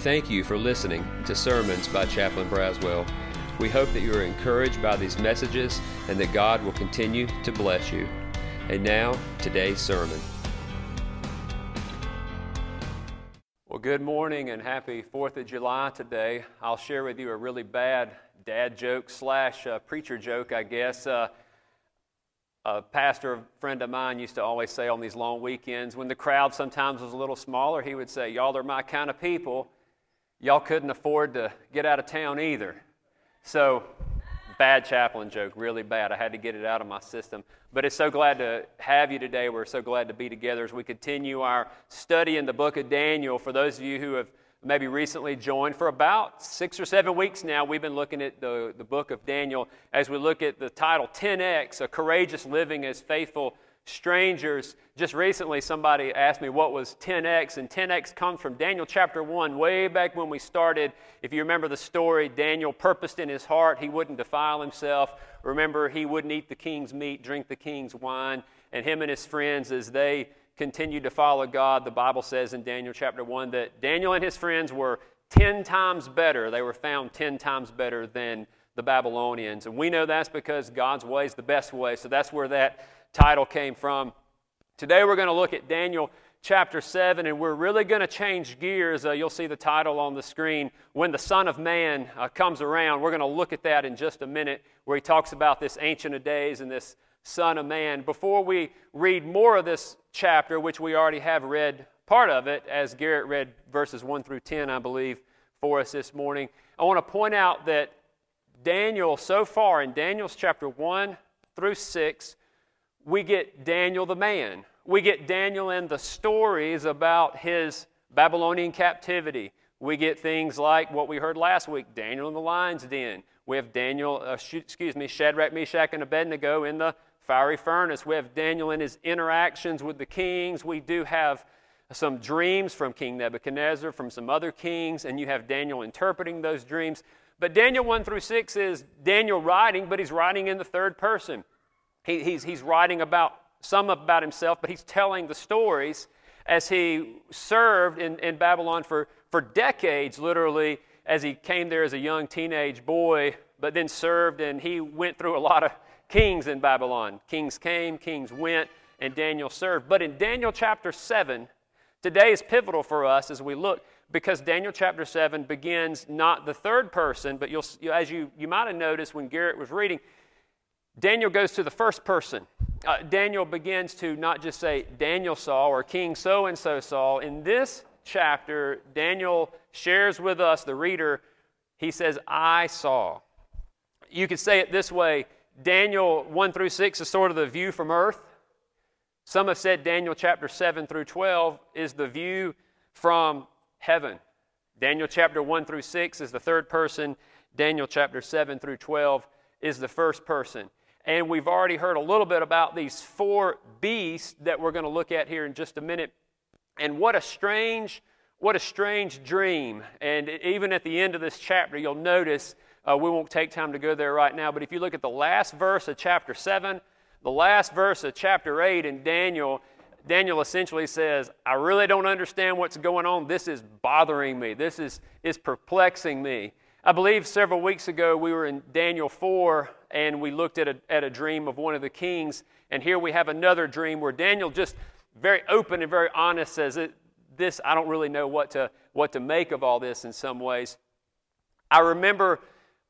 Thank you for listening to Sermons by Chaplain Braswell. We hope that you are encouraged by these messages and that God will continue to bless you. And now, today's sermon. Well, good morning and happy 4th of July today. I'll share with you a really bad dad joke slash uh, preacher joke, I guess. Uh, a pastor friend of mine used to always say on these long weekends, when the crowd sometimes was a little smaller, he would say, Y'all are my kind of people y'all couldn't afford to get out of town either. So, bad chaplain joke, really bad. I had to get it out of my system. But it's so glad to have you today. We're so glad to be together as we continue our study in the book of Daniel. For those of you who have maybe recently joined, for about six or seven weeks now, we've been looking at the, the book of Daniel as we look at the title 10X, A Courageous Living as Faithful strangers. Just recently, somebody asked me what was 10x, and 10x comes from Daniel chapter 1, way back when we started. If you remember the story, Daniel purposed in his heart he wouldn't defile himself. Remember, he wouldn't eat the king's meat, drink the king's wine. And him and his friends, as they continued to follow God, the Bible says in Daniel chapter 1 that Daniel and his friends were 10 times better. They were found 10 times better than the Babylonians. And we know that's because God's way is the best way. So that's where that title came from. Today we're going to look at Daniel chapter 7, and we're really going to change gears. Uh, you'll see the title on the screen. When the Son of Man uh, comes around, we're going to look at that in just a minute, where he talks about this Ancient of Days and this Son of Man. Before we read more of this chapter, which we already have read part of it, as Garrett read verses 1 through 10, I believe, for us this morning, I want to point out that Daniel, so far in Daniel's chapter 1 through 6, we get Daniel the man. We get Daniel and the stories about his Babylonian captivity. We get things like what we heard last week Daniel in the lion's den. We have Daniel, uh, excuse me, Shadrach, Meshach, and Abednego in the fiery furnace. We have Daniel in his interactions with the kings. We do have some dreams from King Nebuchadnezzar, from some other kings, and you have Daniel interpreting those dreams. But Daniel 1 through 6 is Daniel writing, but he's writing in the third person. He, he's, he's writing about some about himself, but he's telling the stories as he served in, in Babylon for, for decades, literally, as he came there as a young teenage boy, but then served, and he went through a lot of kings in Babylon. Kings came, kings went, and Daniel served. But in Daniel chapter 7, today is pivotal for us as we look because Daniel chapter 7 begins not the third person, but you'll, as you, you might have noticed when Garrett was reading, Daniel goes to the first person. Uh, Daniel begins to not just say Daniel saw or King so and so saw. In this chapter, Daniel shares with us, the reader, he says, I saw. You could say it this way Daniel 1 through 6 is sort of the view from earth. Some have said Daniel chapter 7 through 12 is the view from heaven. Daniel chapter 1 through 6 is the third person. Daniel chapter 7 through 12 is the first person. And we've already heard a little bit about these four beasts that we're going to look at here in just a minute. And what a strange, what a strange dream. And even at the end of this chapter, you'll notice, uh, we won't take time to go there right now, but if you look at the last verse of chapter 7, the last verse of chapter 8 in Daniel, Daniel essentially says, I really don't understand what's going on. This is bothering me. This is, is perplexing me. I believe several weeks ago we were in Daniel 4 and we looked at a, at a dream of one of the kings. And here we have another dream where Daniel just very open and very honest says, This, I don't really know what to, what to make of all this in some ways. I remember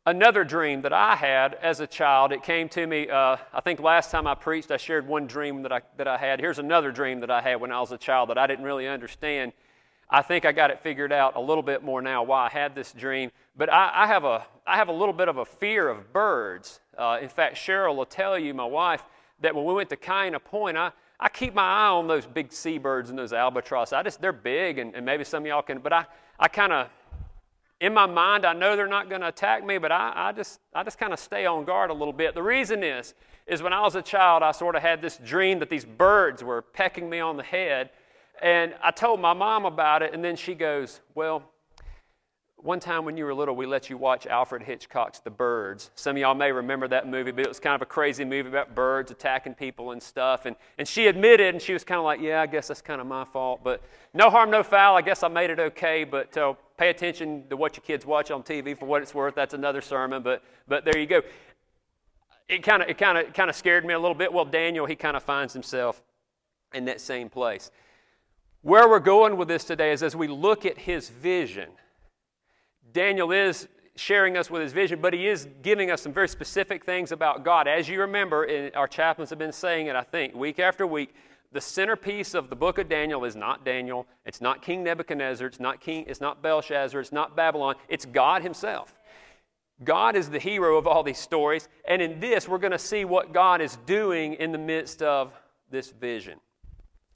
another dream that I had as a child. It came to me, uh, I think last time I preached, I shared one dream that I, that I had. Here's another dream that I had when I was a child that I didn't really understand. I think I got it figured out a little bit more now why I had this dream. But I, I have, a, I have a little bit of a fear of birds. Uh, in fact, Cheryl will tell you, my wife, that when we went to Kaena Point, I, I keep my eye on those big seabirds and those albatross. I just, they're big, and, and maybe some of y'all can, but I, I kind of, in my mind, I know they're not going to attack me, but I, I just, I just kind of stay on guard a little bit. The reason is, is when I was a child, I sort of had this dream that these birds were pecking me on the head, and I told my mom about it, and then she goes, Well, one time when you were little, we let you watch Alfred Hitchcock's The Birds. Some of y'all may remember that movie, but it was kind of a crazy movie about birds attacking people and stuff. And, and she admitted, and she was kind of like, Yeah, I guess that's kind of my fault. But no harm, no foul. I guess I made it okay. But uh, pay attention to what your kids watch on TV for what it's worth. That's another sermon. But, but there you go. It kind of it kind of kind of scared me a little bit. Well, Daniel, he kind of finds himself in that same place. Where we're going with this today is as we look at his vision Daniel is sharing us with his vision, but he is giving us some very specific things about God. As you remember, our chaplains have been saying it, I think, week after week. The centerpiece of the book of Daniel is not Daniel, it's not King Nebuchadnezzar, it's not King, it's not Belshazzar, it's not Babylon, it's God Himself. God is the hero of all these stories, and in this, we're going to see what God is doing in the midst of this vision.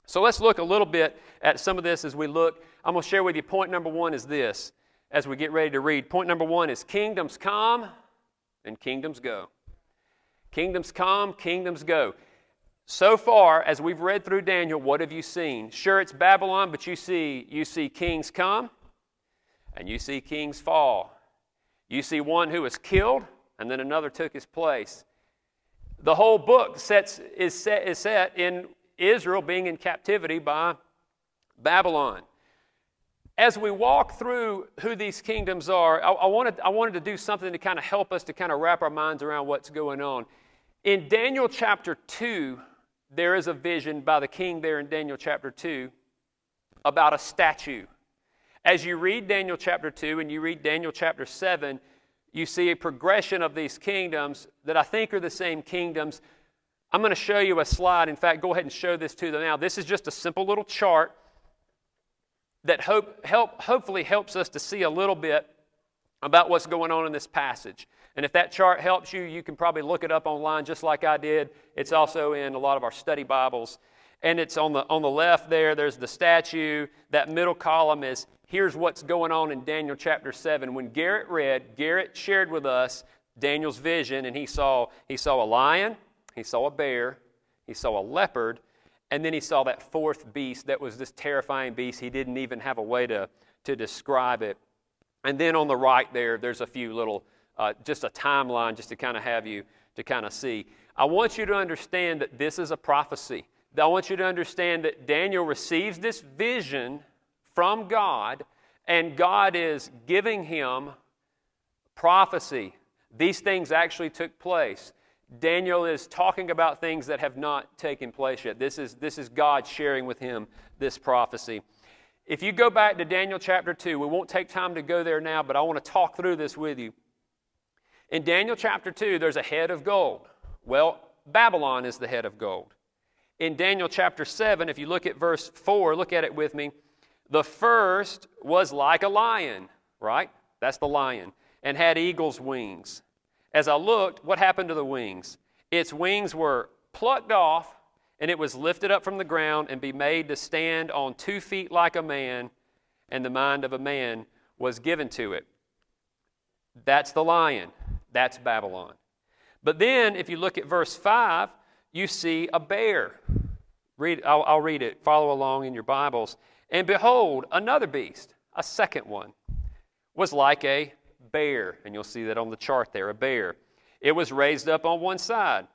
So let's look a little bit at some of this as we look. I'm going to share with you point number one is this as we get ready to read. Point number one is kingdoms come and kingdoms go. Kingdoms come, kingdoms go. So far, as we've read through Daniel, what have you seen? Sure, it's Babylon, but you see, you see kings come and you see kings fall. You see one who was killed and then another took his place. The whole book sets, is, set, is set in Israel being in captivity by Babylon as we walk through who these kingdoms are, I, I, wanted, I wanted to do something to kind of help us to kind of wrap our minds around what's going on. In Daniel chapter 2, there is a vision by the king there in Daniel chapter 2 about a statue. As you read Daniel chapter 2 and you read Daniel chapter 7, you see a progression of these kingdoms that I think are the same kingdoms. I'm going to show you a slide. In fact, go ahead and show this to them now. This is just a simple little chart that hope, help, hopefully helps us to see a little bit about what's going on in this passage. And if that chart helps you, you can probably look it up online just like I did. It's also in a lot of our study Bibles. And it's on the, on the left there, there's the statue. That middle column is here's what's going on in Daniel chapter 7. When Garrett read, Garrett shared with us Daniel's vision, and he saw, he saw a lion, he saw a bear, he saw a leopard, and then he saw that fourth beast that was this terrifying beast. He didn't even have a way to, to describe it. And then on the right there, there's a few little, uh, just a timeline just to kind of have you to kind of see. I want you to understand that this is a prophecy. I want you to understand that Daniel receives this vision from God, and God is giving him prophecy. These things actually took place. Daniel is talking about things that have not taken place yet. This is, this is God sharing with him this prophecy. If you go back to Daniel chapter 2, we won't take time to go there now, but I want to talk through this with you. In Daniel chapter 2, there's a head of gold. Well, Babylon is the head of gold. In Daniel chapter 7, if you look at verse 4, look at it with me. The first was like a lion, right? That's the lion, and had eagle's wings. As I looked, what happened to the wings? Its wings were plucked off, and it was lifted up from the ground and be made to stand on two feet like a man, and the mind of a man was given to it. That's the lion. That's Babylon. But then, if you look at verse 5, you see a bear. Read, I'll, I'll read it. Follow along in your Bibles. And behold, another beast, a second one, was like a bear, and you'll see that on the chart there a bear. It was raised up on one side.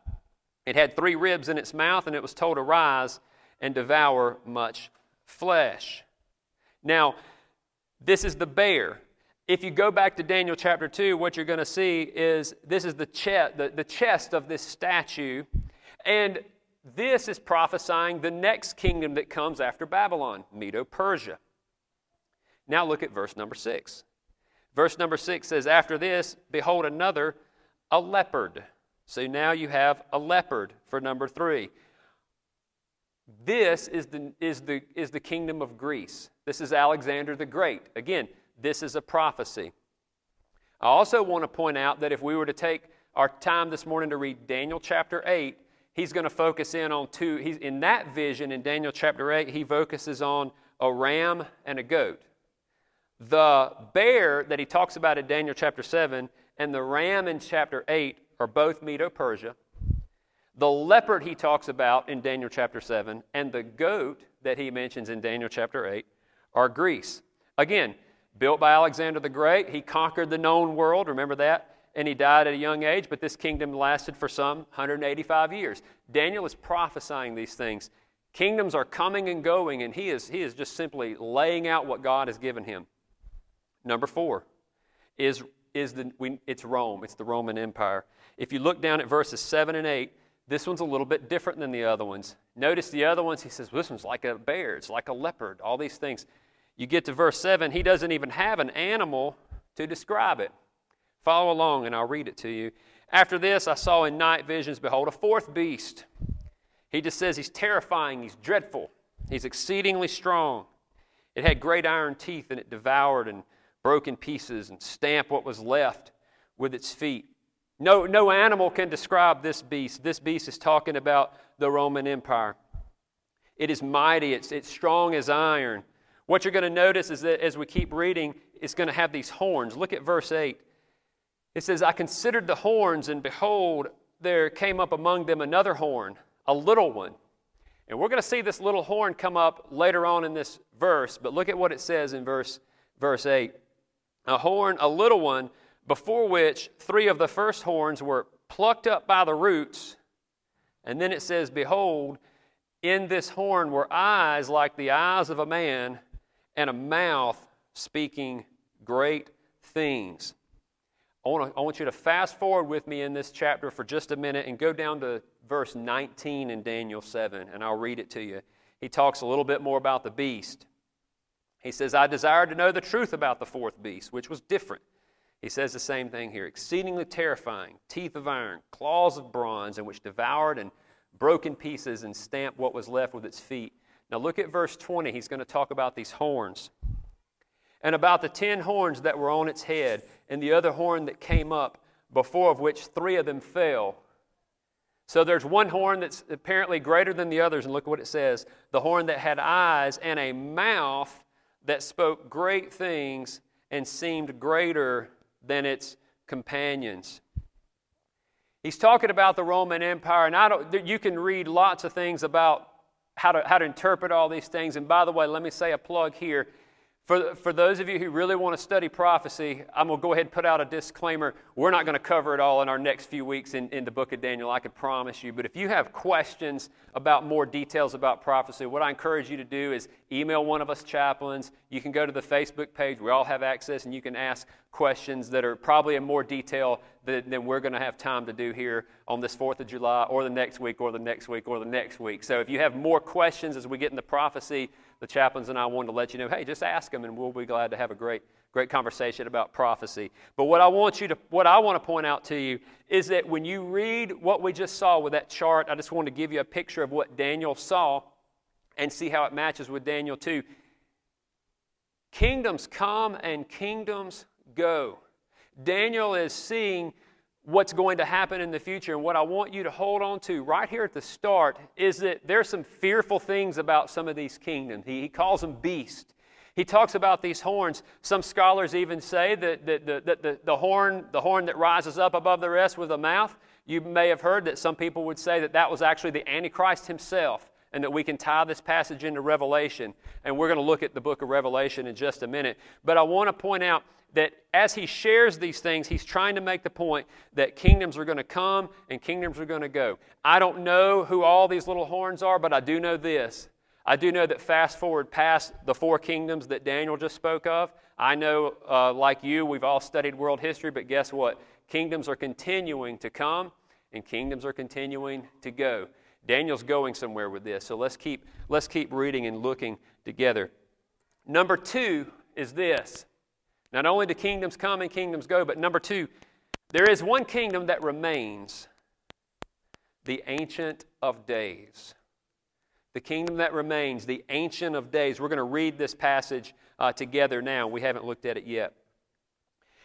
It had three ribs in its mouth, and it was told to rise and devour much flesh. Now, this is the bear. If you go back to Daniel chapter 2, what you're going to see is this is the, chest, the, the chest of this statue, and this is prophesying the next kingdom that comes after Babylon, Medo Persia. Now look at verse number 6. Verse number six says, After this, behold, another, a leopard. So now you have a leopard for number three. This is the, is, the, is the kingdom of Greece. This is Alexander the Great. Again, this is a prophecy. I also want to point out that if we were to take our time this morning to read Daniel chapter 8, he's going to focus in on two. He's, in that vision in Daniel chapter 8, he focuses on a ram and a goat. The bear that he talks about in Daniel chapter 7 and the ram in chapter 8 are both Medo Persia. The leopard he talks about in Daniel chapter 7 and the goat that he mentions in Daniel chapter 8 are Greece. Again, built by Alexander the Great. He conquered the known world, remember that? And he died at a young age, but this kingdom lasted for some 185 years. Daniel is prophesying these things. Kingdoms are coming and going, and he is, he is just simply laying out what God has given him. Number four is, is the, we, it's Rome, it's the Roman Empire. If you look down at verses 7 and 8, this one's a little bit different than the other ones. Notice the other ones, he says, this one's like a bear, it's like a leopard, all these things. You get to verse 7, he doesn't even have an animal to describe it. Follow along, and I'll read it to you. After this, I saw in night visions, behold, a fourth beast. He just says he's terrifying, he's dreadful, he's exceedingly strong. It had great iron teeth, and it devoured and broke in pieces and stamp what was left with its feet. No, no animal can describe this beast. This beast is talking about the Roman Empire. It is mighty, it's, it's strong as iron. What you're going to notice is that as we keep reading, it's going to have these horns. Look at verse 8. It says, I considered the horns, and behold, there came up among them another horn, a little one. And we're going to see this little horn come up later on in this verse, but look at what it says in verse, verse 8. A horn, a little one, before which three of the first horns were plucked up by the roots. And then it says, Behold, in this horn were eyes like the eyes of a man, and a mouth speaking great things. I want, to, I want you to fast forward with me in this chapter for just a minute and go down to verse 19 in Daniel 7, and I'll read it to you. He talks a little bit more about the beast. He says, I desired to know the truth about the fourth beast, which was different. He says the same thing here exceedingly terrifying, teeth of iron, claws of bronze, and which devoured and broke in pieces and stamped what was left with its feet. Now look at verse 20. He's going to talk about these horns and about the ten horns that were on its head, and the other horn that came up, before of which three of them fell. So there's one horn that's apparently greater than the others, and look what it says the horn that had eyes and a mouth that spoke great things and seemed greater than its companions. He's talking about the Roman Empire, and I don't, you can read lots of things about how to, how to interpret all these things. And by the way, let me say a plug here. For, for those of you who really want to study prophecy, I'm going to go ahead and put out a disclaimer. We're not going to cover it all in our next few weeks in, in the book of Daniel, I can promise you. But if you have questions about more details about prophecy, what I encourage you to do is email one of us chaplains. You can go to the Facebook page. We all have access, and you can ask questions that are probably in more detail than, than we're going to have time to do here on this 4th of July or the next week or the next week or the next week. So if you have more questions as we get into prophecy, the chaplains and I wanted to let you know, hey, just ask them and we'll be glad to have a great, great conversation about prophecy. But what I want you to, what I want to point out to you is that when you read what we just saw with that chart, I just want to give you a picture of what Daniel saw and see how it matches with Daniel 2. Kingdoms come and kingdoms go. Daniel is seeing what's going to happen in the future. And what I want you to hold on to right here at the start is that there's some fearful things about some of these kingdoms. He, he calls them beasts. He talks about these horns. Some scholars even say that, the, the, horn, the horn that rises up above the rest with a mouth, you may have heard that some people would say that that was actually the Antichrist himself and that we can tie this passage into Revelation. And we're going to look at the book of Revelation in just a minute. But I want to point out that as he shares these things, he's trying to make the point that kingdoms are going to come and kingdoms are going to go. I don't know who all these little horns are, but I do know this. I do know that fast forward past the four kingdoms that Daniel just spoke of, I know, uh, like you, we've all studied world history, but guess what? Kingdoms are continuing to come and kingdoms are continuing to go. Daniel's going somewhere with this, so let's keep, let's keep reading and looking together. Number two is this not only do kingdoms come and kingdoms go, but number two, there is one kingdom that remains the Ancient of Days. The kingdom that remains, the Ancient of Days. We're going to read this passage uh, together now. We haven't looked at it yet.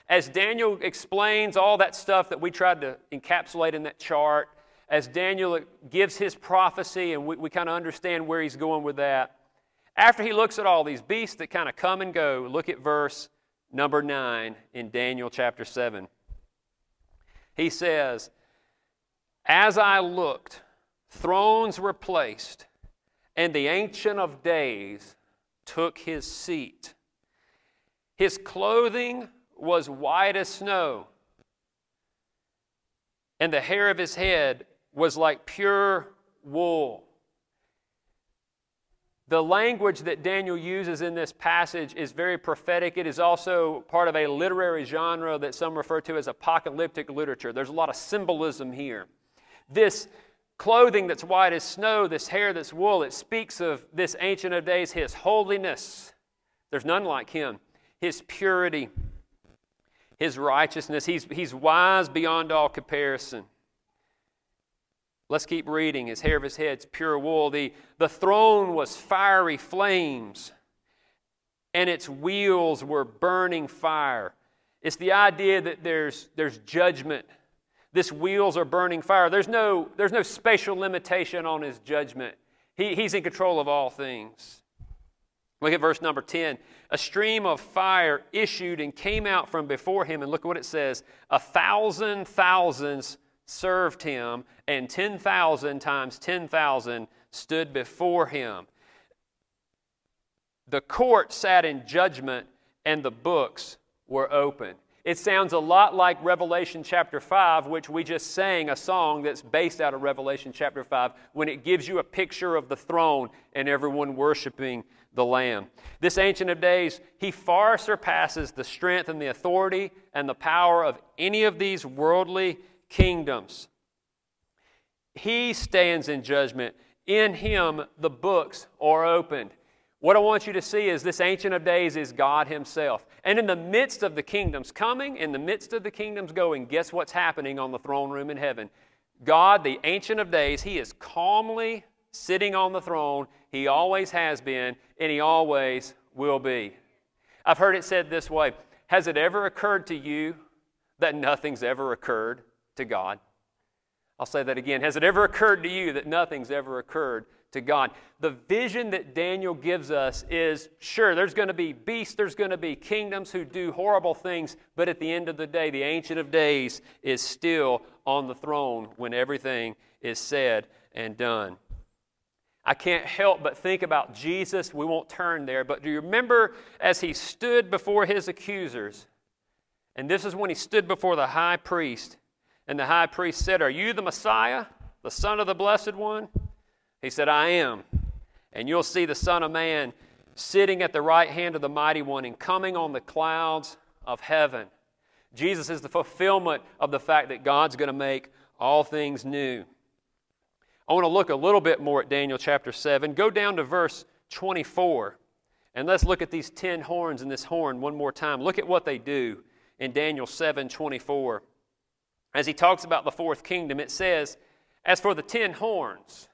As Daniel explains all that stuff that we tried to encapsulate in that chart, as Daniel gives his prophecy, and we, we kind of understand where he's going with that. After he looks at all these beasts that kind of come and go, look at verse number 9 in Daniel chapter 7. He says, As I looked, thrones were placed, and the Ancient of Days took his seat. His clothing was white as snow, and the hair of his head was like pure wool. The language that Daniel uses in this passage is very prophetic. It is also part of a literary genre that some refer to as apocalyptic literature. There's a lot of symbolism here. This clothing that's white as snow, this hair that's wool, it speaks of this Ancient of Days, his holiness. There's none like him. His purity, his righteousness. He's, he's wise beyond all comparison. Let's keep reading. His hair of his head's pure wool. The, the throne was fiery flames, and its wheels were burning fire. It's the idea that there's, there's judgment. This wheels are burning fire. There's no, there's no spatial limitation on his judgment. He, he's in control of all things. Look at verse number 10. A stream of fire issued and came out from before him, and look at what it says a thousand thousands served him, and 10,000 times 10,000 stood before him. The court sat in judgment, and the books were open. It sounds a lot like Revelation chapter 5, which we just sang a song that's based out of Revelation chapter 5, when it gives you a picture of the throne and everyone worshiping the Lamb. This Ancient of Days, he far surpasses the strength and the authority and the power of any of these worldly kingdoms. He stands in judgment. In him, the books are opened. What I want you to see is this Ancient of Days is God Himself. And in the midst of the kingdoms coming, in the midst of the kingdoms going, guess what's happening on the throne room in heaven? God, the Ancient of Days, He is calmly sitting on the throne. He always has been, and He always will be. I've heard it said this way Has it ever occurred to you that nothing's ever occurred to God. I'll say that again. Has it ever occurred to you that nothing's ever occurred to God? The vision that Daniel gives us is sure, there's going to be beasts, there's going to be kingdoms who do horrible things, but at the end of the day, the Ancient of Days is still on the throne when everything is said and done. I can't help but think about Jesus. We won't turn there, but do you remember as he stood before his accusers? And this is when he stood before the high priest. And the high priest said, Are you the Messiah, the Son of the Blessed One? He said, I am. And you'll see the Son of Man sitting at the right hand of the Mighty One and coming on the clouds of heaven. Jesus is the fulfillment of the fact that God's going to make all things new. I want to look a little bit more at Daniel chapter 7. Go down to verse 24. And let's look at these 10 horns and this horn one more time. Look at what they do in Daniel 7 24 as he talks about the fourth kingdom, it says, As for the ten horns,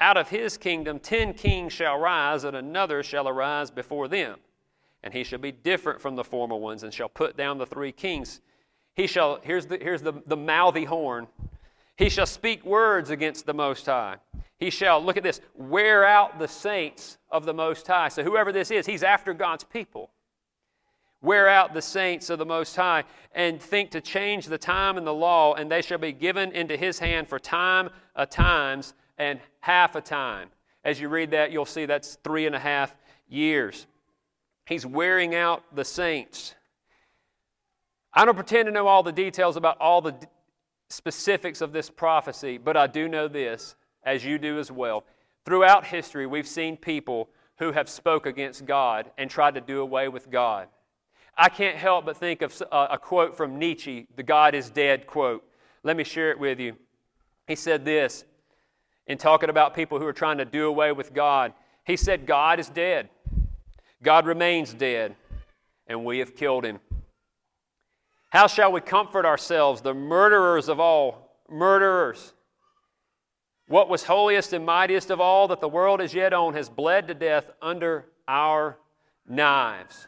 out of his kingdom ten kings shall rise, and another shall arise before them. And he shall be different from the former ones, and shall put down the three kings. He shall, here's the, here's the, the mouthy horn. He shall speak words against the Most High. He shall, look at this, wear out the saints of the Most High. So whoever this is, he's after God's people wear out the saints of the Most High, and think to change the time and the law, and they shall be given into his hand for time a times and half a time. As you read that, you'll see that's three and a half years. He's wearing out the saints. I don't pretend to know all the details about all the specifics of this prophecy, but I do know this, as you do as well. Throughout history, we've seen people who have spoke against God and tried to do away with God. I can't help but think of uh, a quote from Nietzsche, the God is dead quote. Let me share it with you. He said this in talking about people who are trying to do away with God. He said, God is dead. God remains dead, and we have killed him. How shall we comfort ourselves, the murderers of all murderers? What was holiest and mightiest of all that the world has yet owned has bled to death under our knives.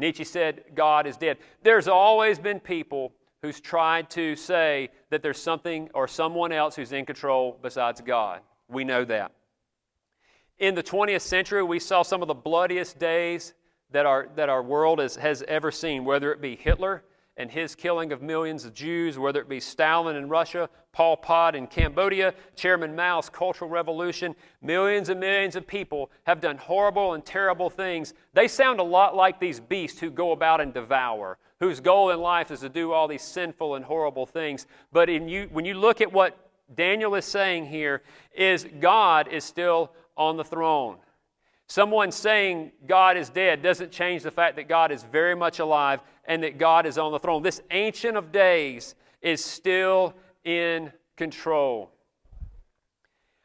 Nietzsche said, God is dead. There's always been people who's tried to say that there's something or someone else who's in control besides God. We know that. In the 20th century, we saw some of the bloodiest days that our, that our world has, has ever seen, whether it be Hitler and his killing of millions of Jews, whether it be Stalin in Russia, Pol Pot in Cambodia, Chairman Mao's Cultural Revolution, millions and millions of people have done horrible and terrible things. They sound a lot like these beasts who go about and devour, whose goal in life is to do all these sinful and horrible things. But you, when you look at what Daniel is saying here, is God is still on the throne. Someone saying God is dead doesn't change the fact that God is very much alive and that God is on the throne. This Ancient of Days is still in control.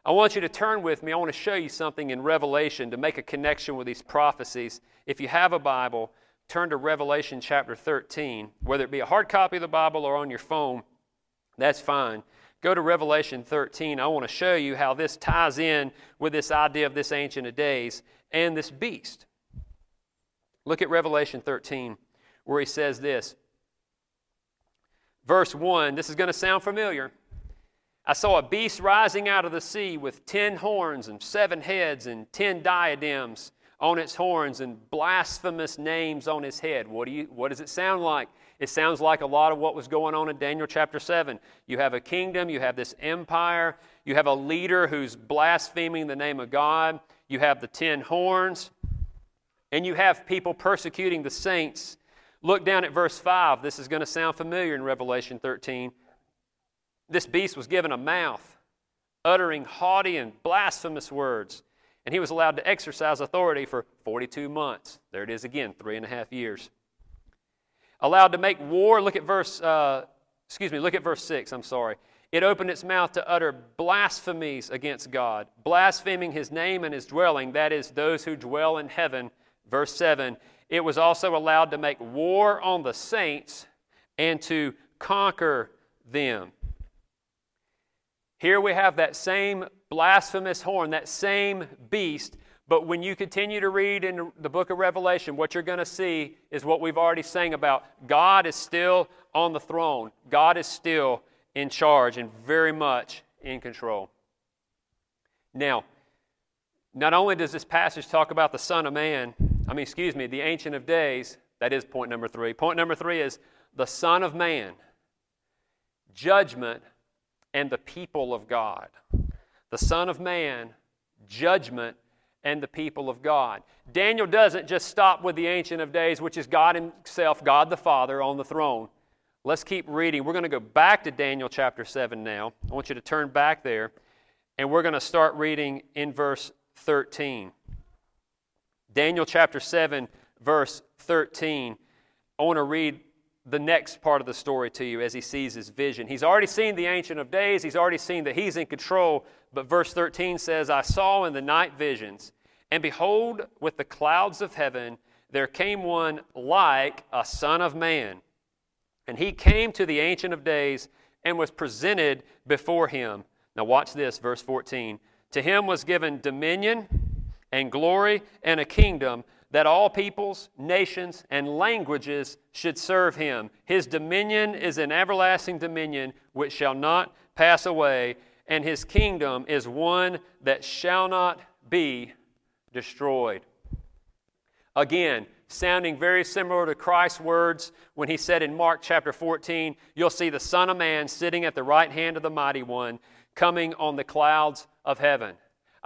I want you to turn with me. I want to show you something in Revelation to make a connection with these prophecies. If you have a Bible, turn to Revelation chapter 13. Whether it be a hard copy of the Bible or on your phone, that's fine. Go to Revelation 13. I want to show you how this ties in with this idea of this Ancient of Days and this beast. Look at Revelation 13, where he says this. Verse 1, this is going to sound familiar. I saw a beast rising out of the sea with ten horns and seven heads and ten diadems on its horns and blasphemous names on his head. What, do you, what does it sound like? It sounds like a lot of what was going on in Daniel chapter 7. You have a kingdom, you have this empire, you have a leader who's blaspheming the name of God, you have the ten horns, and you have people persecuting the saints. Look down at verse 5. This is going to sound familiar in Revelation 13. This beast was given a mouth, uttering haughty and blasphemous words, and he was allowed to exercise authority for 42 months. There it is again, three and a half years allowed to make war. Look at verse, uh, excuse me, look at verse 6, I'm sorry. It opened its mouth to utter blasphemies against God, blaspheming his name and his dwelling, that is, those who dwell in heaven. Verse 7 It was also allowed to make war on the saints and to conquer them. Here we have that same blasphemous horn, that same beast but when you continue to read in the book of Revelation, what you're going to see is what we've already sang about. God is still on the throne. God is still in charge and very much in control. Now, not only does this passage talk about the Son of Man, I mean, excuse me, the Ancient of Days, that is point number three. Point number three is the Son of Man, judgment, and the people of God. The Son of Man, judgment, and the people of God. Daniel doesn't just stop with the Ancient of Days, which is God Himself, God the Father, on the throne. Let's keep reading. We're going to go back to Daniel chapter 7 now. I want you to turn back there, and we're going to start reading in verse 13. Daniel chapter 7, verse 13. I want to read the next part of the story to you as he sees his vision. He's already seen the Ancient of Days, he's already seen that he's in control. But verse 13 says, I saw in the night visions, and behold, with the clouds of heaven, there came one like a son of man. And he came to the Ancient of Days and was presented before him. Now, watch this, verse 14. To him was given dominion and glory and a kingdom that all peoples, nations, and languages should serve him. His dominion is an everlasting dominion which shall not pass away, and his kingdom is one that shall not be destroyed. Again, sounding very similar to Christ's words when he said in Mark chapter 14, You'll see the Son of Man sitting at the right hand of the Mighty One, coming on the clouds of heaven.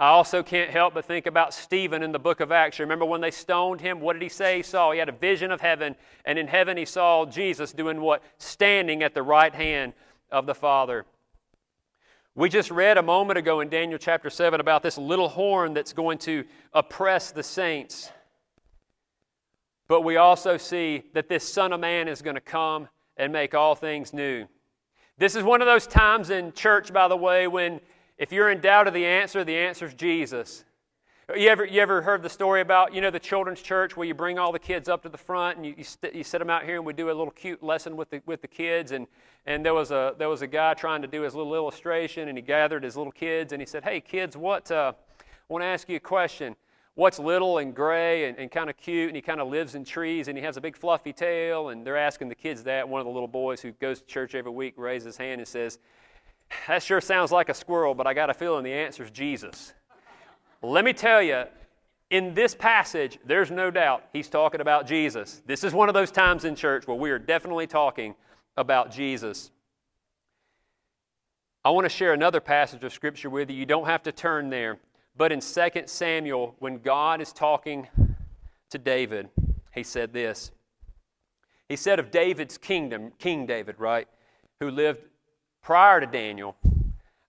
I also can't help but think about Stephen in the book of Acts. Remember when they stoned him? What did he say he saw? He had a vision of heaven, and in heaven he saw Jesus doing what? Standing at the right hand of the Father. We just read a moment ago in Daniel chapter 7 about this little horn that's going to oppress the saints. But we also see that this Son of Man is going to come and make all things new. This is one of those times in church, by the way, when if you're in doubt of the answer, the answer is Jesus. You ever, you ever heard the story about, you know, the children's church where you bring all the kids up to the front and you, you, st- you set them out here and we do a little cute lesson with the, with the kids. And, and there, was a, there was a guy trying to do his little illustration and he gathered his little kids and he said, Hey, kids, what, uh, I want to ask you a question. What's little and gray and, and kind of cute and he kind of lives in trees and he has a big fluffy tail? And they're asking the kids that. One of the little boys who goes to church every week raises his hand and says, that sure sounds like a squirrel, but I got a feeling the answer is Jesus. Let me tell you, in this passage, there's no doubt he's talking about Jesus. This is one of those times in church where we are definitely talking about Jesus. I want to share another passage of Scripture with you. You don't have to turn there. But in 2 Samuel, when God is talking to David, he said this. He said of David's kingdom, King David, right, who lived prior to Daniel.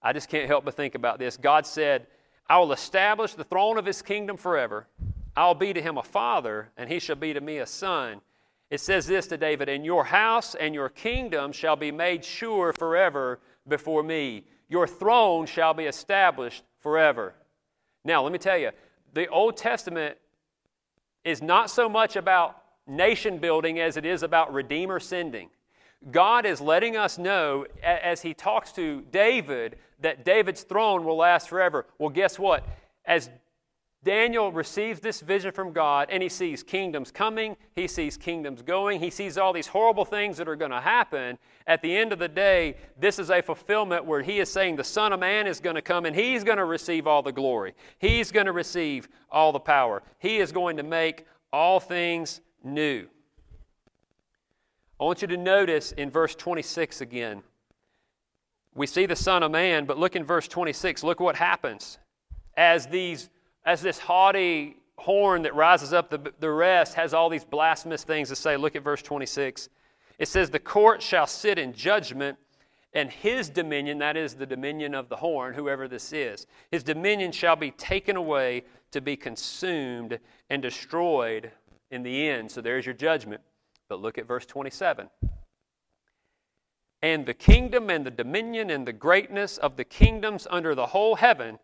I just can't help but think about this. God said, I will establish the throne of his kingdom forever. I'll be to him a father, and he shall be to me a son. It says this to David And your house and your kingdom shall be made sure forever before me. Your throne shall be established forever. Now, let me tell you, the Old Testament is not so much about nation building as it is about Redeemer sending. God is letting us know as he talks to David that David's throne will last forever. Well, guess what? As Daniel receives this vision from God and he sees kingdoms coming, he sees kingdoms going, he sees all these horrible things that are going to happen. At the end of the day, this is a fulfillment where he is saying the Son of Man is going to come and he's going to receive all the glory. He's going to receive all the power. He is going to make all things new. I want you to notice in verse 26 again. We see the Son of Man, but look in verse 26. Look what happens as these as this haughty horn that rises up the, the rest has all these blasphemous things to say. Look at verse 26. It says, The court shall sit in judgment, and his dominion, that is the dominion of the horn, whoever this is, his dominion shall be taken away to be consumed and destroyed in the end. So there's your judgment. But look at verse 27. And the kingdom and the dominion and the greatness of the kingdoms under the whole heaven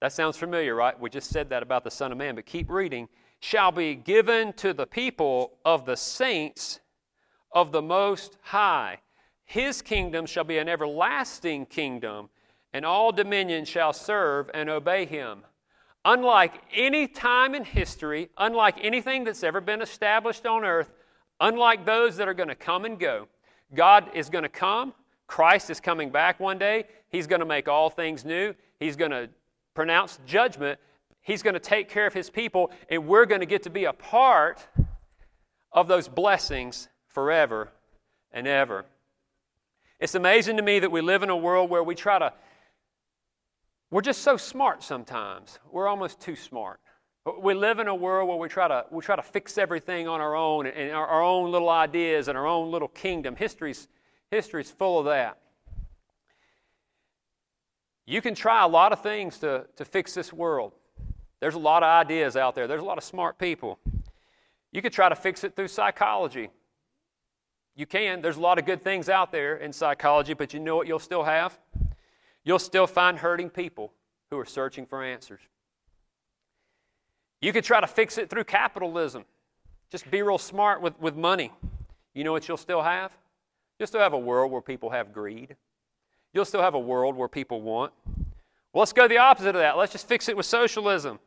that sounds familiar, right? We just said that about the Son of Man, but keep reading. Shall be given to the people of the saints of the Most High. His kingdom shall be an everlasting kingdom, and all dominion shall serve and obey him. Unlike any time in history, unlike anything that's ever been established on earth, unlike those that are going to come and go, God is going to come. Christ is coming back one day. He's going to make all things new. He's going to pronounce judgment. He's going to take care of his people, and we're going to get to be a part of those blessings forever and ever. It's amazing to me that we live in a world where we try to, we're just so smart sometimes. We're almost too smart. We live in a world where we try to, we try to fix everything on our own and our, our own little ideas and our own little kingdom. History's, history's full of that. You can try a lot of things to, to fix this world. There's a lot of ideas out there, there's a lot of smart people. You could try to fix it through psychology. You can. There's a lot of good things out there in psychology, but you know what you'll still have? You'll still find hurting people who are searching for answers. You could try to fix it through capitalism. Just be real smart with, with money. You know what you'll still have? You'll still have a world where people have greed you'll still have a world where people want. Well, let's go the opposite of that. Let's just fix it with socialism.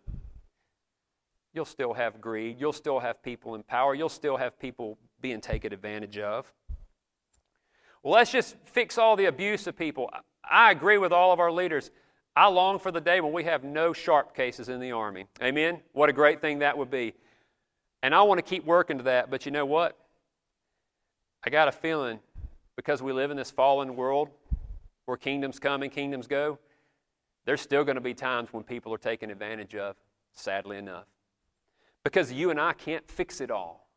You'll still have greed. You'll still have people in power. You'll still have people being taken advantage of. Well, let's just fix all the abuse of people. I agree with all of our leaders. I long for the day when we have no SHARP cases in the Army. Amen? What a great thing that would be. And I want to keep working to that, but you know what? I got a feeling because we live in this fallen world, where kingdoms come and kingdoms go, there's still going to be times when people are taken advantage of, sadly enough. Because you and I can't fix it all.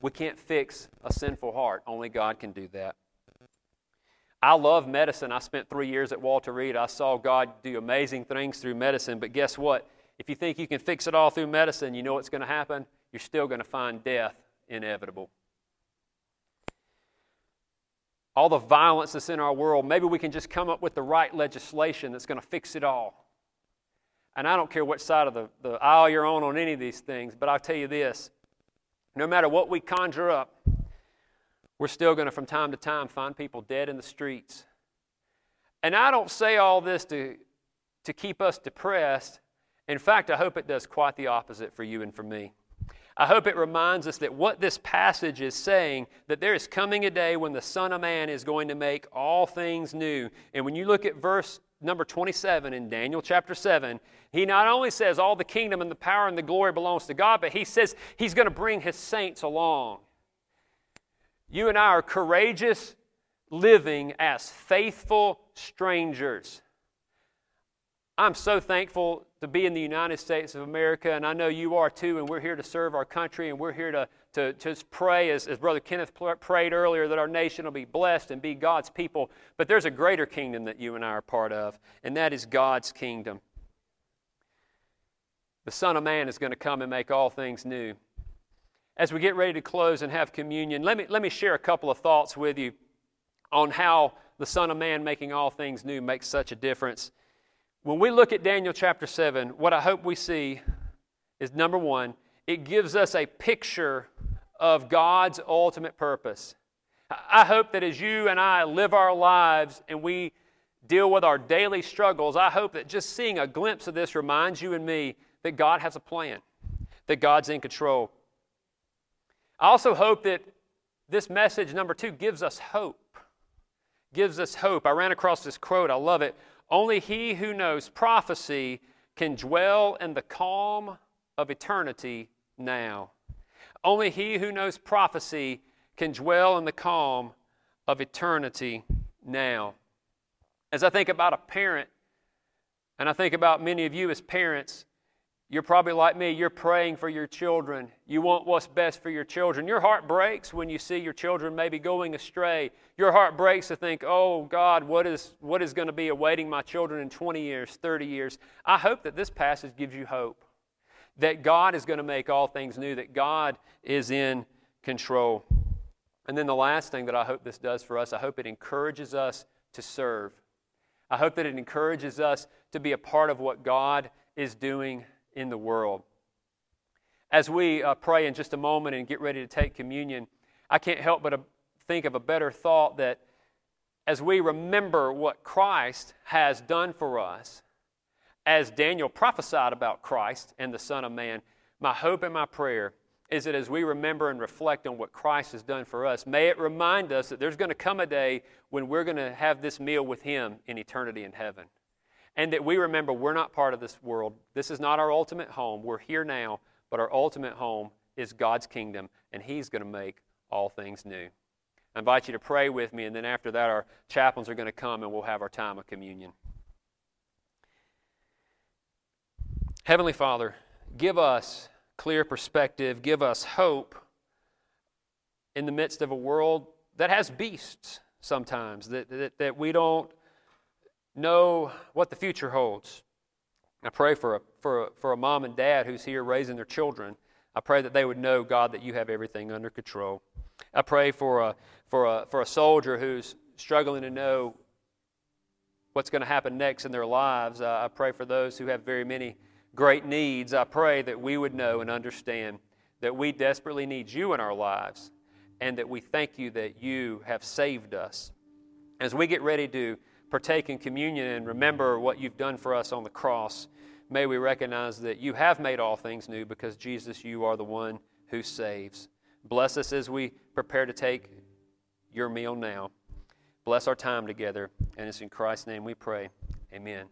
We can't fix a sinful heart. Only God can do that. I love medicine. I spent three years at Walter Reed. I saw God do amazing things through medicine. But guess what? If you think you can fix it all through medicine, you know what's going to happen? You're still going to find death inevitable all the violence that's in our world, maybe we can just come up with the right legislation that's going to fix it all. And I don't care what side of the, the aisle you're on on any of these things, but I'll tell you this no matter what we conjure up, we're still going to, from time to time, find people dead in the streets. And I don't say all this to, to keep us depressed. In fact, I hope it does quite the opposite for you and for me. I hope it reminds us that what this passage is saying, that there is coming a day when the Son of Man is going to make all things new. And when you look at verse number 27 in Daniel chapter 7, he not only says all the kingdom and the power and the glory belongs to God, but he says he's going to bring his saints along. You and I are courageous living as faithful strangers. I'm so thankful to be in the United States of America, and I know you are too, and we're here to serve our country, and we're here to, to, just pray, as, as Brother Kenneth prayed earlier, that our nation will be blessed and be God's people. But there's a greater kingdom that you and I are part of, and that is God's kingdom. The Son of Man is going to come and make all things new. As we get ready to close and have communion, let me, let me share a couple of thoughts with you on how the Son of Man making all things new makes such a difference. When we look at Daniel chapter 7, what I hope we see is number one, it gives us a picture of God's ultimate purpose. I hope that as you and I live our lives and we deal with our daily struggles, I hope that just seeing a glimpse of this reminds you and me that God has a plan, that God's in control. I also hope that this message, number two, gives us hope. Gives us hope. I ran across this quote, I love it. Only he who knows prophecy can dwell in the calm of eternity now. Only he who knows prophecy can dwell in the calm of eternity now. As I think about a parent, and I think about many of you as parents, you're probably like me, you're praying for your children. You want what's best for your children. Your heart breaks when you see your children maybe going astray. Your heart breaks to think, oh God, what is, what is going to be awaiting my children in 20 years, 30 years? I hope that this passage gives you hope that God is going to make all things new, that God is in control. And then the last thing that I hope this does for us, I hope it encourages us to serve. I hope that it encourages us to be a part of what God is doing in the world. As we uh, pray in just a moment and get ready to take communion, I can't help but uh, think of a better thought that as we remember what Christ has done for us, as Daniel prophesied about Christ and the Son of Man, my hope and my prayer is that as we remember and reflect on what Christ has done for us, may it remind us that there's going to come a day when we're going to have this meal with Him in eternity in heaven and that we remember we're not part of this world. This is not our ultimate home. We're here now, but our ultimate home is God's kingdom, and He's going to make all things new. I invite you to pray with me, and then after that, our chaplains are going to come and we'll have our time of communion. Heavenly Father, give us clear perspective, give us hope in the midst of a world that has beasts sometimes, that, that, that we don't know what the future holds. I pray for a, for, a, for a mom and dad who's here raising their children. I pray that they would know, God, that you have everything under control. I pray for a, for a, for a soldier who's struggling to know what's going to happen next in their lives. I pray for those who have very many great needs. I pray that we would know and understand that we desperately need you in our lives and that we thank you that you have saved us. As we get ready to partake in communion and remember what you've done for us on the cross, may we recognize that you have made all things new because, Jesus, you are the one who saves. Bless us as we prepare to take your meal now. Bless our time together. And it's in Christ's name we pray. Amen.